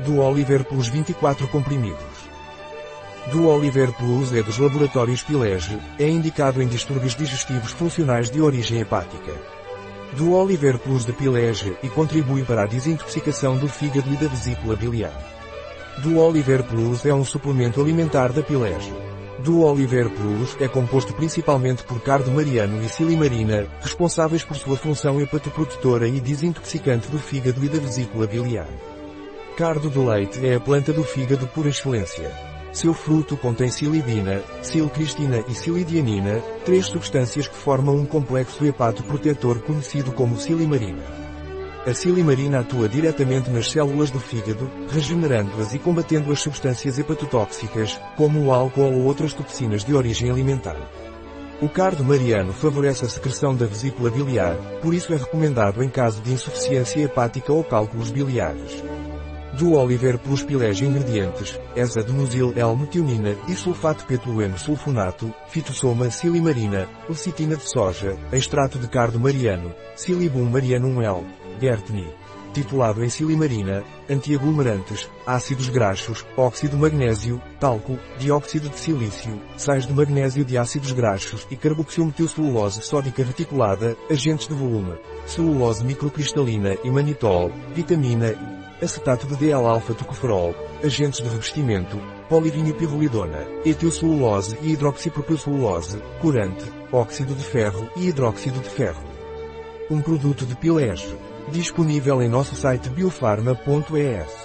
Do Oliver Plus 24 comprimidos. Do Oliver Plus é dos laboratórios Pilege, é indicado em distúrbios digestivos funcionais de origem hepática. Do Oliver Plus de Pilege e contribui para a desintoxicação do fígado e da vesícula biliar. Do Oliver Plus é um suplemento alimentar da Pilege. Do Oliver Plus é composto principalmente por cardo mariano e silimarina, responsáveis por sua função hepatoprotetora e desintoxicante do fígado e da vesícula biliar. Cardo do leite é a planta do fígado por excelência. Seu fruto contém silidina, silcristina e silidianina, três substâncias que formam um complexo hepatoprotetor conhecido como silimarina. A silimarina atua diretamente nas células do fígado, regenerando-as e combatendo as substâncias hepatotóxicas, como o álcool ou outras toxinas de origem alimentar. O cardo mariano favorece a secreção da vesícula biliar, por isso é recomendado em caso de insuficiência hepática ou cálculos biliares. Do Oliver Plus Pilege Ingredientes, hexadenossil L-metionina, disulfato petulueno sulfonato, fitossoma silimarina, lecitina de soja, extrato de cardo mariano, silibum marianum L, Gertni. Titulado em silimarina, antiaglomerantes, ácidos graxos, óxido magnésio, talco, dióxido de silício, sais de magnésio de ácidos graxos e carboxilmetilcelulose sódica reticulada, agentes de volume, celulose microcristalina e manitol, vitamina acetato de D-alfa-tocoferol, agentes de revestimento, polivinilpirrolidona, etilcelulose e hidroxipropilcelulose, corante, óxido de ferro e hidróxido de ferro. Um produto de Pilege. Disponível em nosso site biofarma.es.